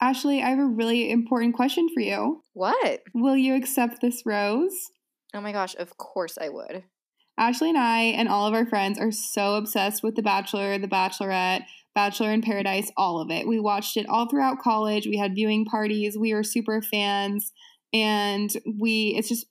Ashley, I have a really important question for you. What? Will you accept this rose? Oh my gosh, of course I would. Ashley and I and all of our friends are so obsessed with The Bachelor, The Bachelorette, Bachelor in Paradise, all of it. We watched it all throughout college. We had viewing parties. We were super fans and we it's just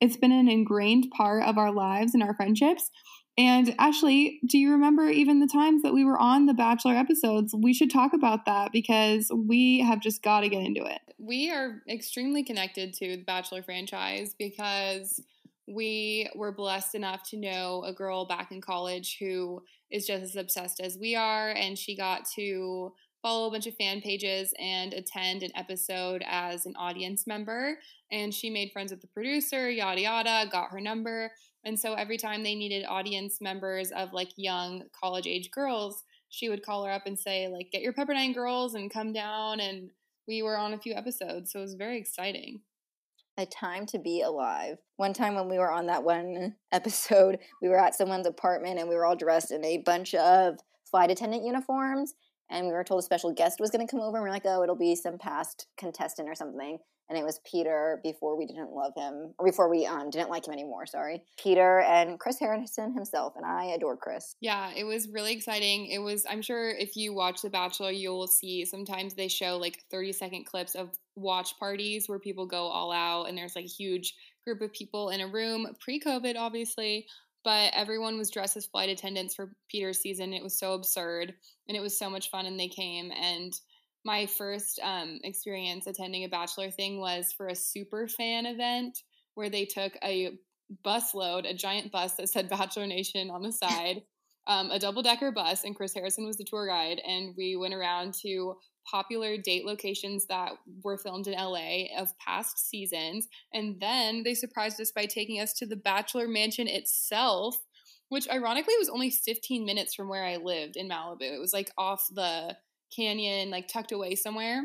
it's been an ingrained part of our lives and our friendships. And Ashley, do you remember even the times that we were on the Bachelor episodes? We should talk about that because we have just got to get into it. We are extremely connected to the Bachelor franchise because we were blessed enough to know a girl back in college who is just as obsessed as we are, and she got to follow a bunch of fan pages and attend an episode as an audience member. And she made friends with the producer, yada yada, got her number. And so every time they needed audience members of like young college age girls, she would call her up and say, like, get your Pepperdine girls and come down. And we were on a few episodes. So it was very exciting. A time to be alive. One time when we were on that one episode, we were at someone's apartment and we were all dressed in a bunch of flight attendant uniforms and we were told a special guest was going to come over and we're like oh it'll be some past contestant or something. And it was peter before we didn't love him or before we um, didn't like him anymore sorry. Peter and chris harrison himself and i adore chris. Yeah it was really exciting. It was i'm sure if you watch the bachelor you'll see sometimes they show like 30 second clips of watch parties where people go all out and there's like a huge group of people in a room pre-covid obviously but everyone was dressed as flight attendants for Peter's season. It was so absurd and it was so much fun and they came and my first um, experience attending a bachelor thing was for a super fan event where they took a bus load, a giant bus that said Bachelor Nation on the side, um, a double decker bus, and Chris Harrison was the tour guide. And we went around to popular date locations that were filmed in LA of past seasons. And then they surprised us by taking us to the Bachelor Mansion itself, which ironically was only 15 minutes from where I lived in Malibu. It was like off the canyon, like tucked away somewhere.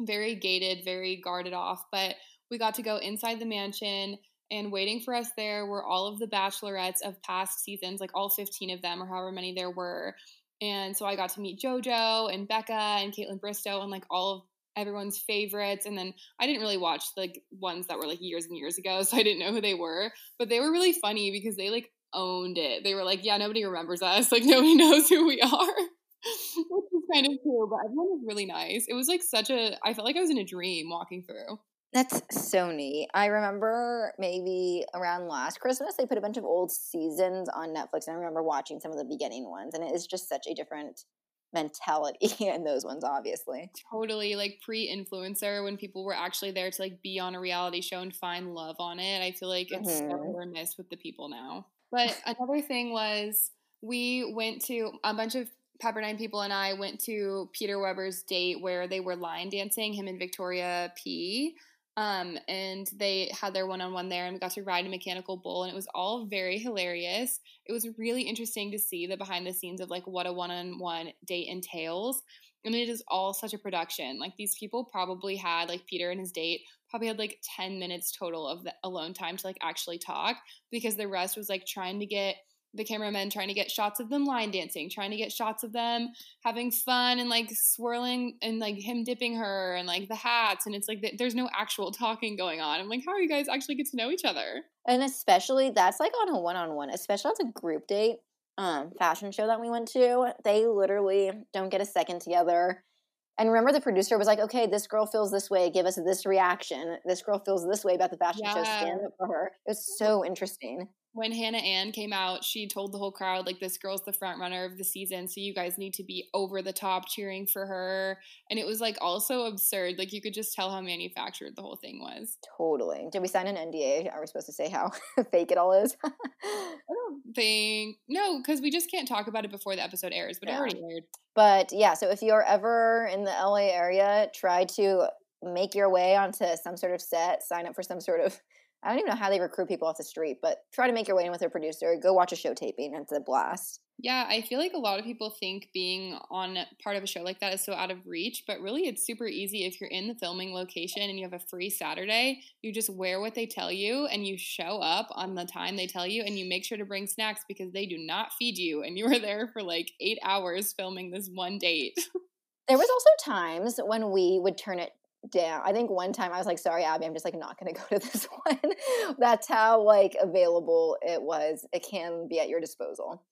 Very gated, very guarded off. But we got to go inside the mansion. And waiting for us there were all of the bachelorettes of past seasons, like all 15 of them, or however many there were. And so I got to meet JoJo and Becca and Kaitlyn Bristowe and like all of everyone's favorites. And then I didn't really watch like ones that were like years and years ago, so I didn't know who they were. But they were really funny because they like owned it. They were like, yeah, nobody remembers us. Like nobody knows who we are. Which is kind of cool, but everyone was really nice. It was like such a I felt like I was in a dream walking through. That's so neat. I remember maybe around last Christmas, they put a bunch of old seasons on Netflix, and I remember watching some of the beginning ones, and it is just such a different mentality in those ones, obviously. Totally, like pre-influencer, when people were actually there to like be on a reality show and find love on it. I feel like it's mm-hmm. so remiss with the people now. But another thing was we went to a bunch of Pepperdine people and I went to Peter Weber's date where they were line dancing, him and Victoria P. Um, and they had their one on one there, and we got to ride a mechanical bull, and it was all very hilarious. It was really interesting to see the behind the scenes of like what a one on one date entails. And it is all such a production. Like these people probably had, like Peter and his date, probably had like 10 minutes total of the alone time to like actually talk because the rest was like trying to get the cameramen trying to get shots of them line dancing, trying to get shots of them having fun and like swirling and like him dipping her and like the hats. And it's like there's no actual talking going on. I'm like, how are you guys actually get to know each other? And especially that's like on a one on one, especially as a group date um, fashion show that we went to. They literally don't get a second together. And remember, the producer was like, okay, this girl feels this way. Give us this reaction. This girl feels this way about the fashion yeah. show. Stand up for her. It was so interesting when Hannah Ann came out, she told the whole crowd, like, this girl's the front runner of the season, so you guys need to be over the top cheering for her. And it was like also absurd. Like, you could just tell how manufactured the whole thing was. Totally. Did we sign an NDA? Are we supposed to say how fake it all is? I don't think. No, because we just can't talk about it before the episode airs, but yeah. it already aired. But yeah, so if you're ever in the LA area, try to make your way onto some sort of set, sign up for some sort of I don't even know how they recruit people off the street, but try to make your way in with a producer. Go watch a show taping. It's a blast. Yeah, I feel like a lot of people think being on part of a show like that is so out of reach, but really it's super easy if you're in the filming location and you have a free Saturday. You just wear what they tell you and you show up on the time they tell you and you make sure to bring snacks because they do not feed you and you are there for like eight hours filming this one date. There was also times when we would turn it down. I think one time I was like, sorry, Abby, I'm just like not gonna go to this one. That's how like available it was. It can be at your disposal.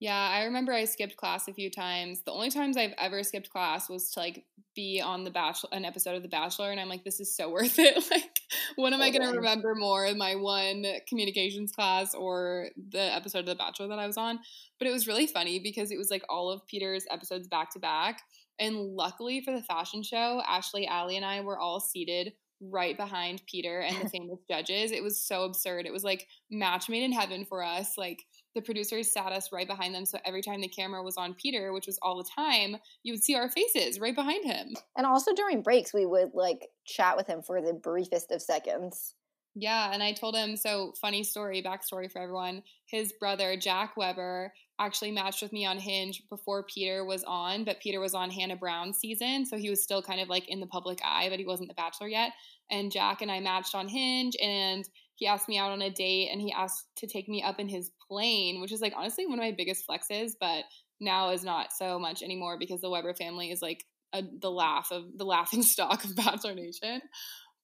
Yeah, I remember I skipped class a few times. The only times I've ever skipped class was to like be on the Bachelor, an episode of The Bachelor, and I'm like, this is so worth it. like, when am I oh, going to remember more? My one communications class or the episode of The Bachelor that I was on? But it was really funny because it was like all of Peter's episodes back to back. And luckily for the fashion show, Ashley, Allie, and I were all seated right behind Peter and the famous judges. It was so absurd. It was like match made in heaven for us. Like the producers sat us right behind them. So every time the camera was on Peter, which was all the time, you would see our faces right behind him. And also during breaks, we would like chat with him for the briefest of seconds. Yeah, and I told him so funny story, backstory for everyone. His brother, Jack Weber, actually matched with me on Hinge before Peter was on, but Peter was on Hannah Brown season, so he was still kind of like in the public eye, but he wasn't the bachelor yet. And Jack and I matched on Hinge and he asked me out on a date and he asked to take me up in his plane, which is like honestly one of my biggest flexes, but now is not so much anymore because the Weber family is like a, the laugh of the laughing stock of Bachelor Nation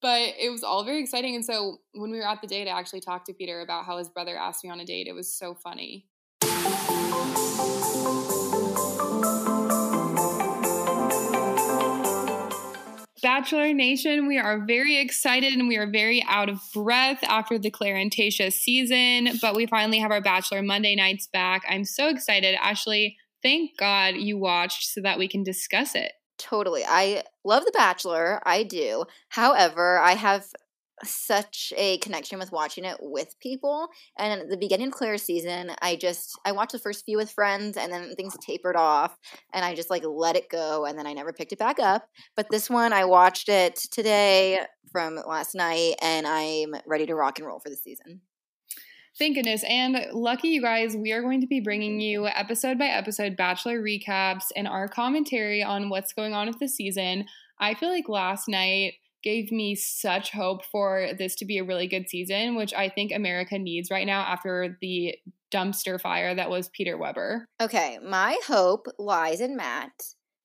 but it was all very exciting. And so when we were at the date, I actually talked to Peter about how his brother asked me on a date. It was so funny. Bachelor Nation, we are very excited and we are very out of breath after the Clare season, but we finally have our Bachelor Monday nights back. I'm so excited. Ashley, thank God you watched so that we can discuss it. Totally. I love The Bachelor. I do. However, I have such a connection with watching it with people. And at the beginning of Clare's season, I just I watched the first few with friends and then things tapered off and I just like let it go and then I never picked it back up. But this one I watched it today from last night and I'm ready to rock and roll for the season. Thank goodness. And lucky you guys, we are going to be bringing you episode by episode Bachelor recaps and our commentary on what's going on with the season. I feel like last night gave me such hope for this to be a really good season, which I think America needs right now after the dumpster fire that was Peter Weber. Okay, my hope lies in Matt.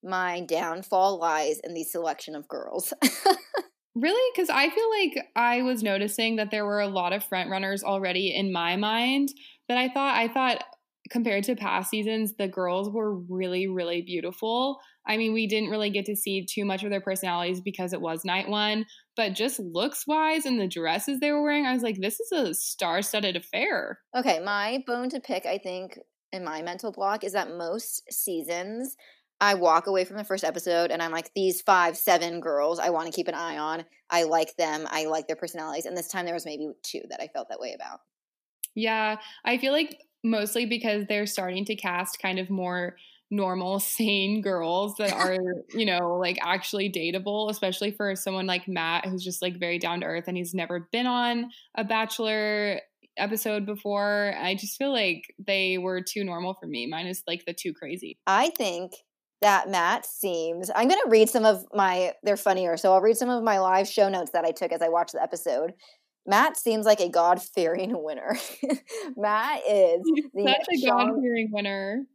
My downfall lies in the selection of girls. Really? Because I feel like I was noticing that there were a lot of front runners already in my mind. But I thought I thought compared to past seasons, the girls were really, really beautiful. I mean, we didn't really get to see too much of their personalities because it was night one, but just looks wise and the dresses they were wearing, I was like, this is a star studded affair. Okay, my bone to pick, I think, in my mental block is that most seasons I walk away from the first episode and I'm like, these five, seven girls I want to keep an eye on. I like them. I like their personalities. And this time there was maybe two that I felt that way about. Yeah. I feel like mostly because they're starting to cast kind of more normal, sane girls that are, you know, like actually dateable, especially for someone like Matt, who's just like very down to earth and he's never been on a Bachelor episode before. I just feel like they were too normal for me, minus like the too crazy. I think that Matt seems. I'm going to read some of my, they're funnier. So I'll read some of my live show notes that I took as I watched the episode. Matt seems like a God fearing winner. Matt is the such a God fearing winner.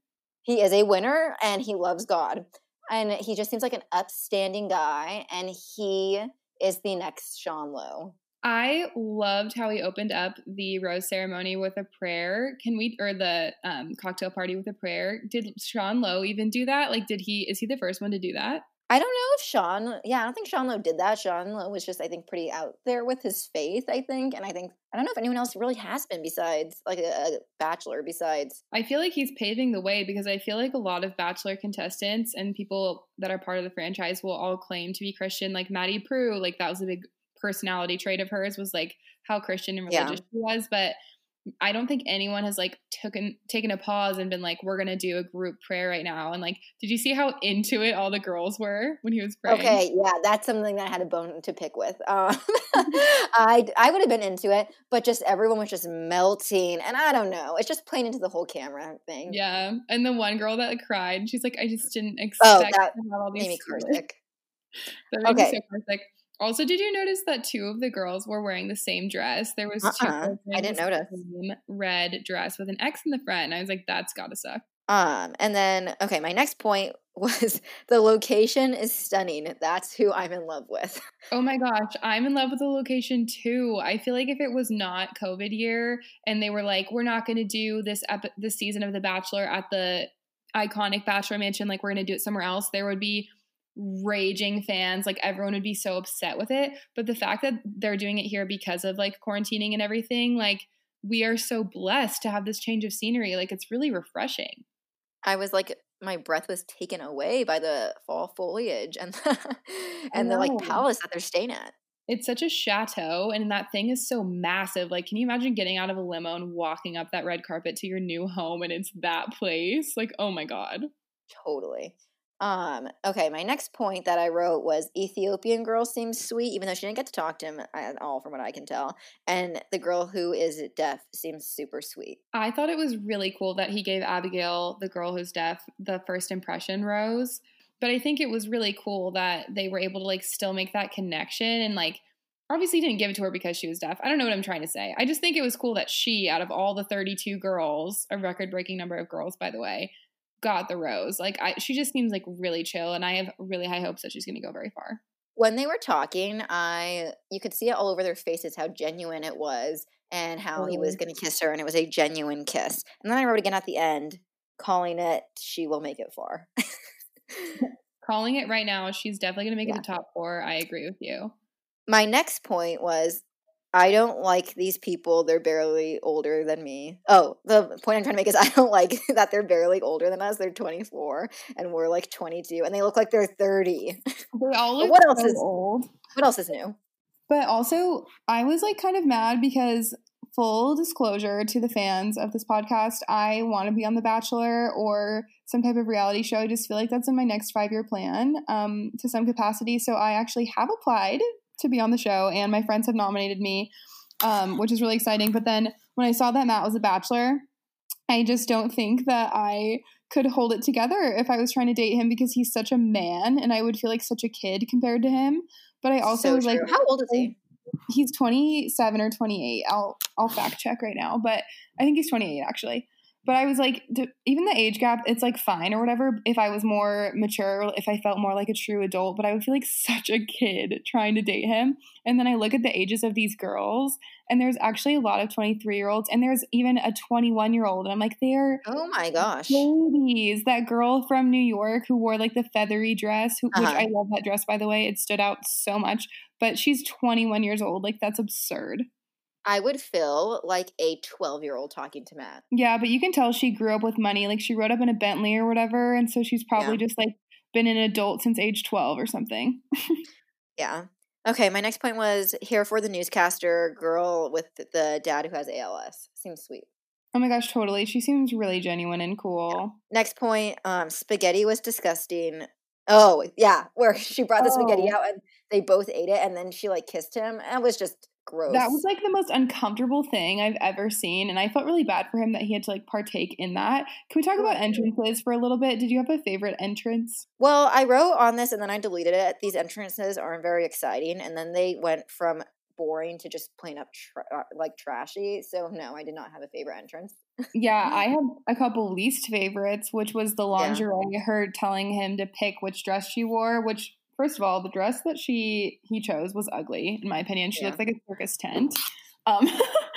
He is a winner and he loves God. And he just seems like an upstanding guy. And he is the next Sean Lowe. I loved how he opened up the rose ceremony with a prayer. Can we, or the um, cocktail party with a prayer? Did Sean Lowe even do that? Like, did he, is he the first one to do that? I don't know if Sean, yeah, I don't think Sean Lowe did that. Sean Lowe was just, I think, pretty out there with his faith, I think. And I think, I don't know if anyone else really has been besides, like a, a bachelor, besides. I feel like he's paving the way because I feel like a lot of bachelor contestants and people that are part of the franchise will all claim to be Christian, like Maddie Prue, like that was a big personality trait of hers was like how Christian and religious yeah. she was, but I don't think anyone has like taken taken a pause and been like, "We're gonna do a group prayer right now." And like, did you see how into it all the girls were when he was praying? Okay, yeah, that's something that I had a bone to pick with. Um, I I would have been into it, but just everyone was just melting, and I don't know, it's just playing into the whole camera thing. Yeah, and the one girl that cried, she's like, "I just didn't oh, expect oh, that to have all these." Amy Karsick. that okay. So Karsick. Also, did you notice that two of the girls were wearing the same dress? There was uh-uh. two. I didn't notice. Red dress with an X in the front, and I was like, "That's gotta suck." Um, and then okay, my next point was the location is stunning. That's who I'm in love with. Oh my gosh, I'm in love with the location too. I feel like if it was not COVID year and they were like, we're not going to do this epi- this season of The Bachelor at the iconic Bachelor Mansion, like we're going to do it somewhere else, there would be raging fans. Like everyone would be so upset with it. But the fact that they're doing it here because of like quarantining and everything, like we are so blessed to have this change of scenery. Like it's really refreshing. I was like my breath was taken away by the fall foliage and the, and the like palace that they're staying at. It's such a chateau, and that thing is so massive. Like, can you imagine getting out of a limo and walking up that red carpet to your new home and it's that place? Like, oh my God. Totally. Um, okay, my next point that I wrote was Ethiopian girl seems sweet, even though she didn't get to talk to him at all, from what I can tell. And the girl who is deaf seems super sweet. I thought it was really cool that he gave Abigail, the girl who's deaf, the first impression rose. But I think it was really cool that they were able to like still make that connection and like obviously didn't give it to her because she was deaf. I don't know what I'm trying to say. I just think it was cool that she, out of all the 32 girls, a record breaking number of girls, by the way, got the rose. Like I she just seems like really chill and I have really high hopes that she's going to go very far. When they were talking, I you could see it all over their faces how genuine it was and how he was oh. going to kiss her and it was a genuine kiss. And then I wrote again at the end calling it she will make it far. calling it right now, she's definitely going to make yeah. it to top 4. I agree with you. My next point was I don't like these people. They're barely older than me. Oh, the point I'm trying to make is I don't like that they're barely older than us. They're 24 and we're like 22 and they look like they're 30. They all look what else so is old. What else is new? But also, I was like kind of mad because full disclosure to the fans of this podcast, I want to be on The Bachelor or some type of reality show. I just feel like that's in my next five year plan um, to some capacity. So I actually have applied to be on the show, and my friends have nominated me, um, which is really exciting. But then when I saw that Matt was a bachelor, I just don't think that I could hold it together if I was trying to date him because he's such a man, and I would feel like such a kid compared to him. But I also so was like, how old is he? He's 27 or 28. I'll I'll fact check right now, but I think he's 28 actually. But I was like, even the age gap, it's like fine or whatever. If I was more mature, if I felt more like a true adult, but I would feel like such a kid trying to date him. And then I look at the ages of these girls, and there's actually a lot of 23 year olds, and there's even a 21 year old. And I'm like, they're oh my gosh, babies. That girl from New York who wore like the feathery dress, who, uh-huh. which I love that dress by the way, it stood out so much. But she's 21 years old. Like that's absurd. I would feel like a 12 year old talking to Matt. Yeah, but you can tell she grew up with money. Like she rode up in a Bentley or whatever. And so she's probably yeah. just like been an adult since age 12 or something. yeah. Okay, my next point was here for the newscaster girl with the dad who has ALS. Seems sweet. Oh my gosh, totally. She seems really genuine and cool. Yeah. Next point, um, spaghetti was disgusting. Oh, yeah, where she brought the oh. spaghetti out and they both ate it and then she like kissed him. And it was just gross. That was like the most uncomfortable thing I've ever seen. And I felt really bad for him that he had to like partake in that. Can we talk about entrances for a little bit? Did you have a favorite entrance? Well, I wrote on this and then I deleted it. These entrances aren't very exciting. And then they went from boring to just plain up tra- uh, like trashy. So no, I did not have a favorite entrance. yeah, I have a couple least favorites, which was the lingerie. Yeah. Her telling him to pick which dress she wore, which first of all, the dress that she he chose was ugly, in my opinion. She yeah. looked like a circus tent. Um,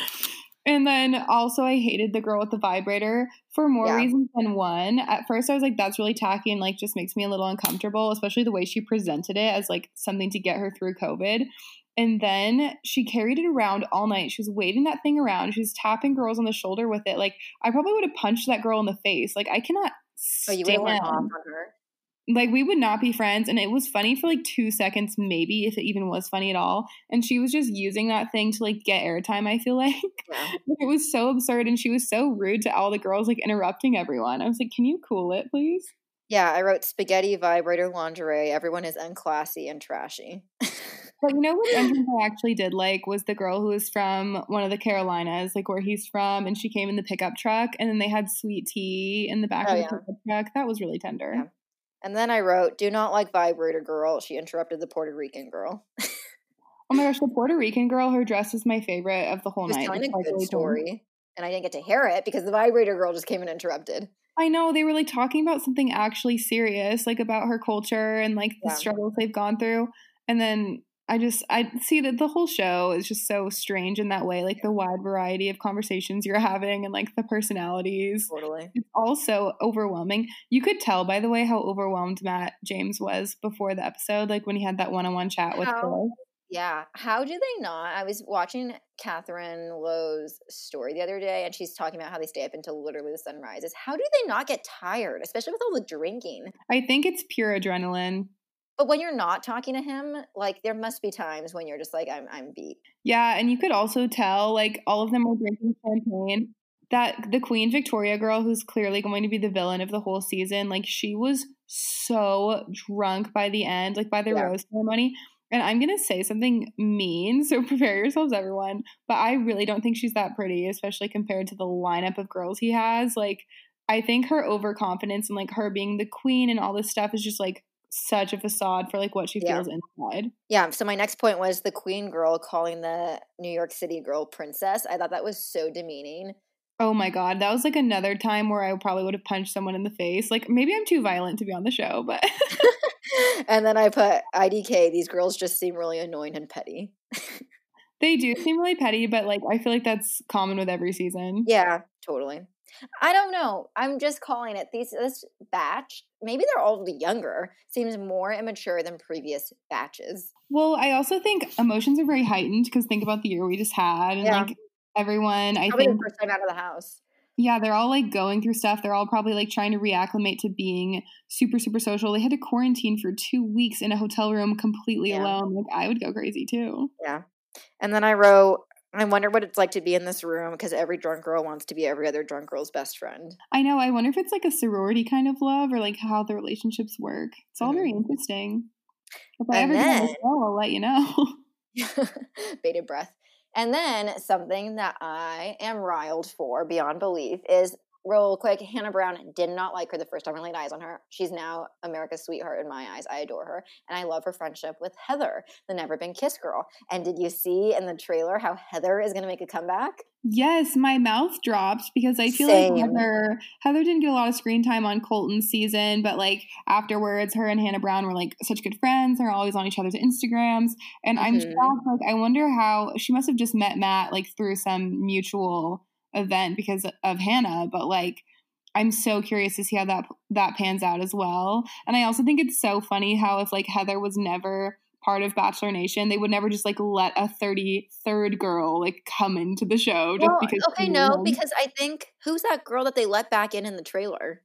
and then also, I hated the girl with the vibrator for more yeah. reasons than one. At first, I was like, "That's really tacky," and like just makes me a little uncomfortable, especially the way she presented it as like something to get her through COVID. And then she carried it around all night. She was waving that thing around. She was tapping girls on the shoulder with it. Like I probably would have punched that girl in the face. Like I cannot. Oh, you would have off on her like we would not be friends and it was funny for like two seconds maybe if it even was funny at all. And she was just using that thing to like get airtime i feel like. Yeah. it was so absurd and she was so rude to all the girls like interrupting everyone. I was like can you cool it please? Yeah i wrote spaghetti vibrator lingerie. Everyone is unclassy and trashy. But you know what i actually did like was the girl who was from one of the carolinas like where he's from and she came in the pickup truck and then they had sweet tea in the back oh, of the yeah. pickup truck. That was really tender. Yeah. And then I wrote, "Do not like vibrator girl." She interrupted the Puerto Rican girl. oh my gosh, the Puerto Rican girl. Her dress is my favorite of the whole night. Telling a good story, and I didn't get to hear it because the vibrator girl just came and interrupted. I know they were like talking about something actually serious, like about her culture and like the Yeah. struggles they've gone through. And then I just I see that the whole show is just so strange in that way, like the wide variety of conversations you're having and like the personalities. Totally. It's also overwhelming. You could tell by the way how overwhelmed Matt James was before the episode, like when he had that one-on-one chat with? Phil. Yeah. How do they not? I was watching Catherine Lowe's story the other day, and she's talking about how they stay up until literally the sun rises. How do they not get tired, especially with all the drinking? I think it's pure adrenaline. But when you're not talking to him, like there must be times when you're just like, I'm, I'm beat. Yeah, and you could also tell like all of them were drinking champagne. That the Queen Victoria girl, who's clearly going to be the villain of the whole season, like she was so drunk by the end, like by the Yeah. rose ceremony. And I'm gonna say something mean, so prepare yourselves, everyone. But I really don't think she's that pretty, especially compared to the lineup of girls he has. Like, I think her overconfidence and like her being the queen and all this stuff is just like such a facade for like what she feels Yeah. inside. Yeah. So my next point was the queen girl calling the New York City girl princess. I thought that was so demeaning. Oh my god, that was like another time where I probably would have punched someone in the face. Like maybe I'm too violent to be on the show, but and then I put IDK. These girls just seem really annoying and petty. they do seem really petty, but like I feel like that's common with every season. Yeah, totally. I don't know. I'm just calling it. These this batch, maybe they're all younger, seems more immature than previous batches. Well, I also think emotions are very heightened because think about the year we just had and Yeah. like everyone I think the first time out of the house. yeah, they're all like going through stuff. They're all probably like trying to reacclimate to being super super social. They had to quarantine for 2 weeks in a hotel room completely Yeah. alone. Like I would go crazy too. Yeah. And then I wrote, I wonder what it's like to be in this room because every drunk girl wants to be every other drunk girl's best friend. I know. I wonder if it's like a sorority kind of love or like how the relationships work. It's all Mhm. very interesting. If I And ever get on the then- show, I'll let you know. Bated breath. And then something that I am riled for beyond belief is real quick. Hannah Brown did not like her the first time I laid eyes on her. She's now America's sweetheart in my eyes. I adore her. And I love her friendship with Heather, the never been kissed girl. And did you see in the trailer how Heather is going to make a comeback? yes, my mouth dropped because I feel Same. like Heather Heather didn't get a lot of screen time on Colton's season, but like afterwards, her and Hannah Brown were like such good friends. They're always on each other's Instagrams, and I'm Mhm. shocked. Like I wonder how she must have just met Matt like through some mutual event because of Hannah, but like. I'm so curious to see how that that pans out as well. And I also think it's so funny how if like Heather was never part of Bachelor Nation, they would never just like let a 33rd girl like come into the show just Well, because okay, no, because I think who's that girl that they let back in in the trailer?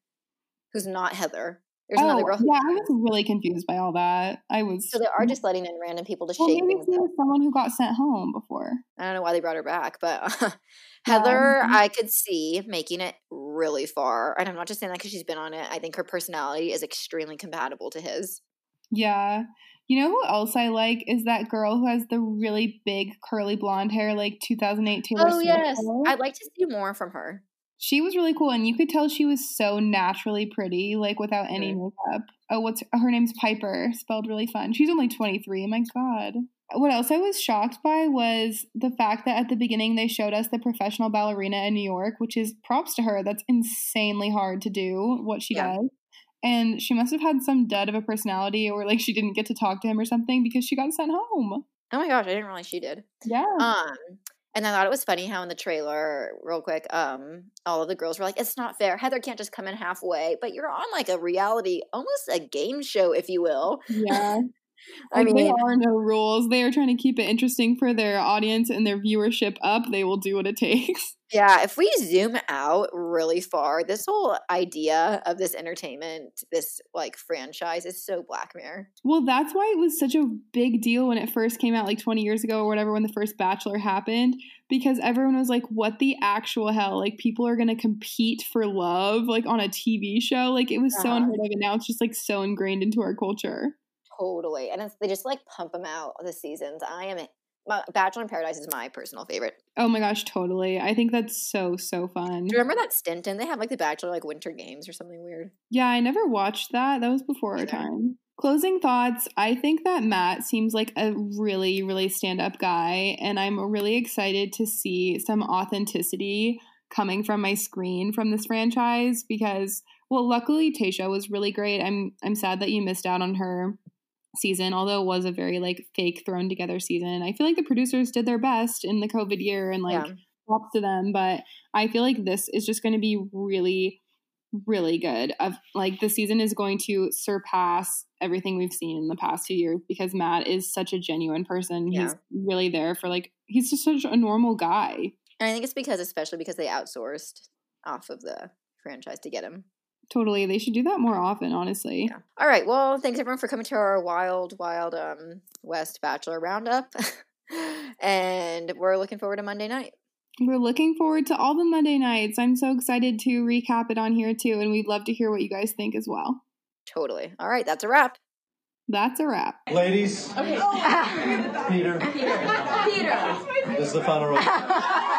Who's not Heather? There's another Oh, girl. Who, yeah, I was really confused by all that. I was so they are just letting in random people to well, shake maybe things up. someone who got sent home before. I don't know why they brought her back, but Heather, mhm. I could see making it really far. And I'm not just saying that because she's been on it. I think her personality is extremely compatible to his. Yeah. You know who else I like is that girl who has the really big curly blonde hair, like 2008 Taylor Oh Swift yes, hair. I'd like to see more from her. She was really cool, and you could tell she was so naturally pretty, like without any makeup. Oh, what's her name's Pieper, spelled really fun. She's only 23. My God. What else I was shocked by was the fact that at the beginning they showed us the professional ballerina in New York, which is props to her. That's insanely hard to do what she Yeah. does. And she must have had some dud of a personality, or like she didn't get to talk to him or something because she got sent home. Oh my gosh, I didn't realize she did. Yeah. Um, and I thought it was funny how in the trailer, real quick, um, all of the girls were like, "It's not fair. Heather can't just come in halfway." But you're on like a reality, almost a game show, if you will. yeah. I mean, there are no rules. They are trying to keep it interesting for their audience and their viewership up. They will do what it takes. Yeah, if we zoom out really far, this whole idea of this entertainment, this like franchise is so Black Mirror. Well, that's why it was such a big deal when it first came out, like 20 years ago or whatever, when the first Bachelor happened, because everyone was like, what the actual hell? Like, people are going to compete for love, like on a TV show. Like, it was so Uh-huh. unheard of. And now it's just like so ingrained into our culture. Totally. And it's, they just like pump them out the seasons. I am my, Bachelor in Paradise is my personal favorite. Oh my gosh, totally. I think that's so, so fun. Do you remember that stint? And they have like the Bachelor like winter games or something weird. Yeah, I never watched that. That was before our time. Closing thoughts. I think that Matt seems like a really, really stand up guy, and I'm really excited to see some authenticity coming from my screen from this franchise because well luckily Tayshia was really great. I'm I'm sad that you missed out on her season although it was a very like fake thrown together season. I feel like the producers did their best in the covid year and like Yeah. props to them, but I feel like this is just going to be really really good. Of like the season is going to surpass everything we've seen in the past two years because Matt is such a genuine person. He's really there for like he's just such a normal guy. And I think it's because, especially because they outsourced off of the franchise to get him. Totally. They should do that more often, honestly. Yeah. All right. Well, thanks everyone for coming to our wild, wild um West Bachelor roundup. and we're looking forward to Monday night. We're looking forward to all the Monday nights. I'm so excited to recap it on here too, and we'd love to hear what you guys think as well. Totally. All right. That's a wrap. That's a wrap. Ladies, Peter, Peter. this is the final roll.